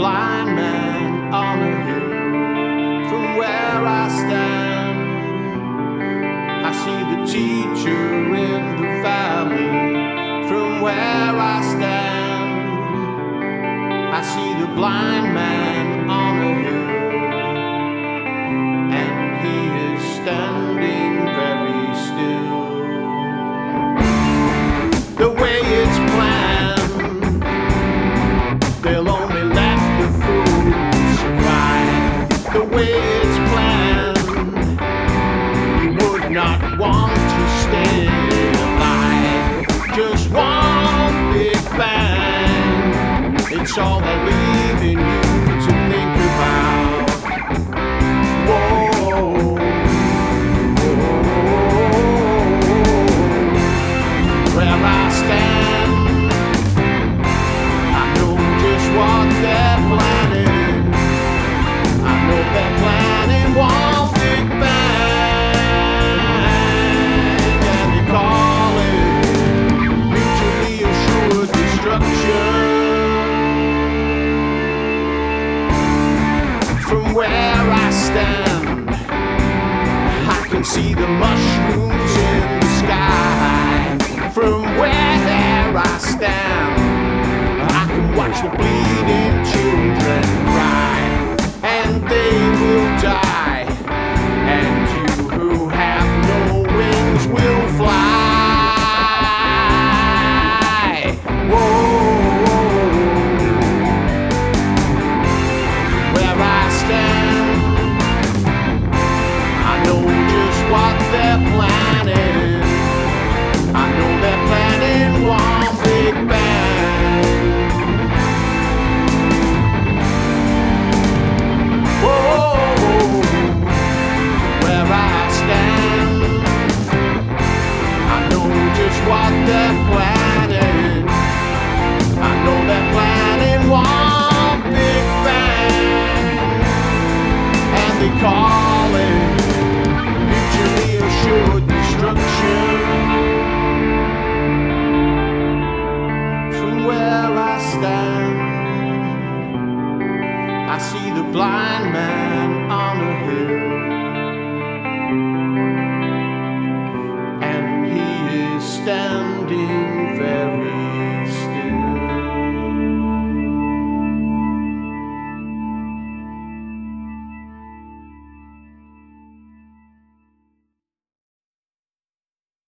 blind man on a hill. From where I stand, I see the teacher in the valley. From where I stand, I see the blind man on a hill. And he is standing very still. The way it's planned, they'll all Where I stand, I can see the mushrooms calling mutually assured destruction. From where I stand, I see the blind.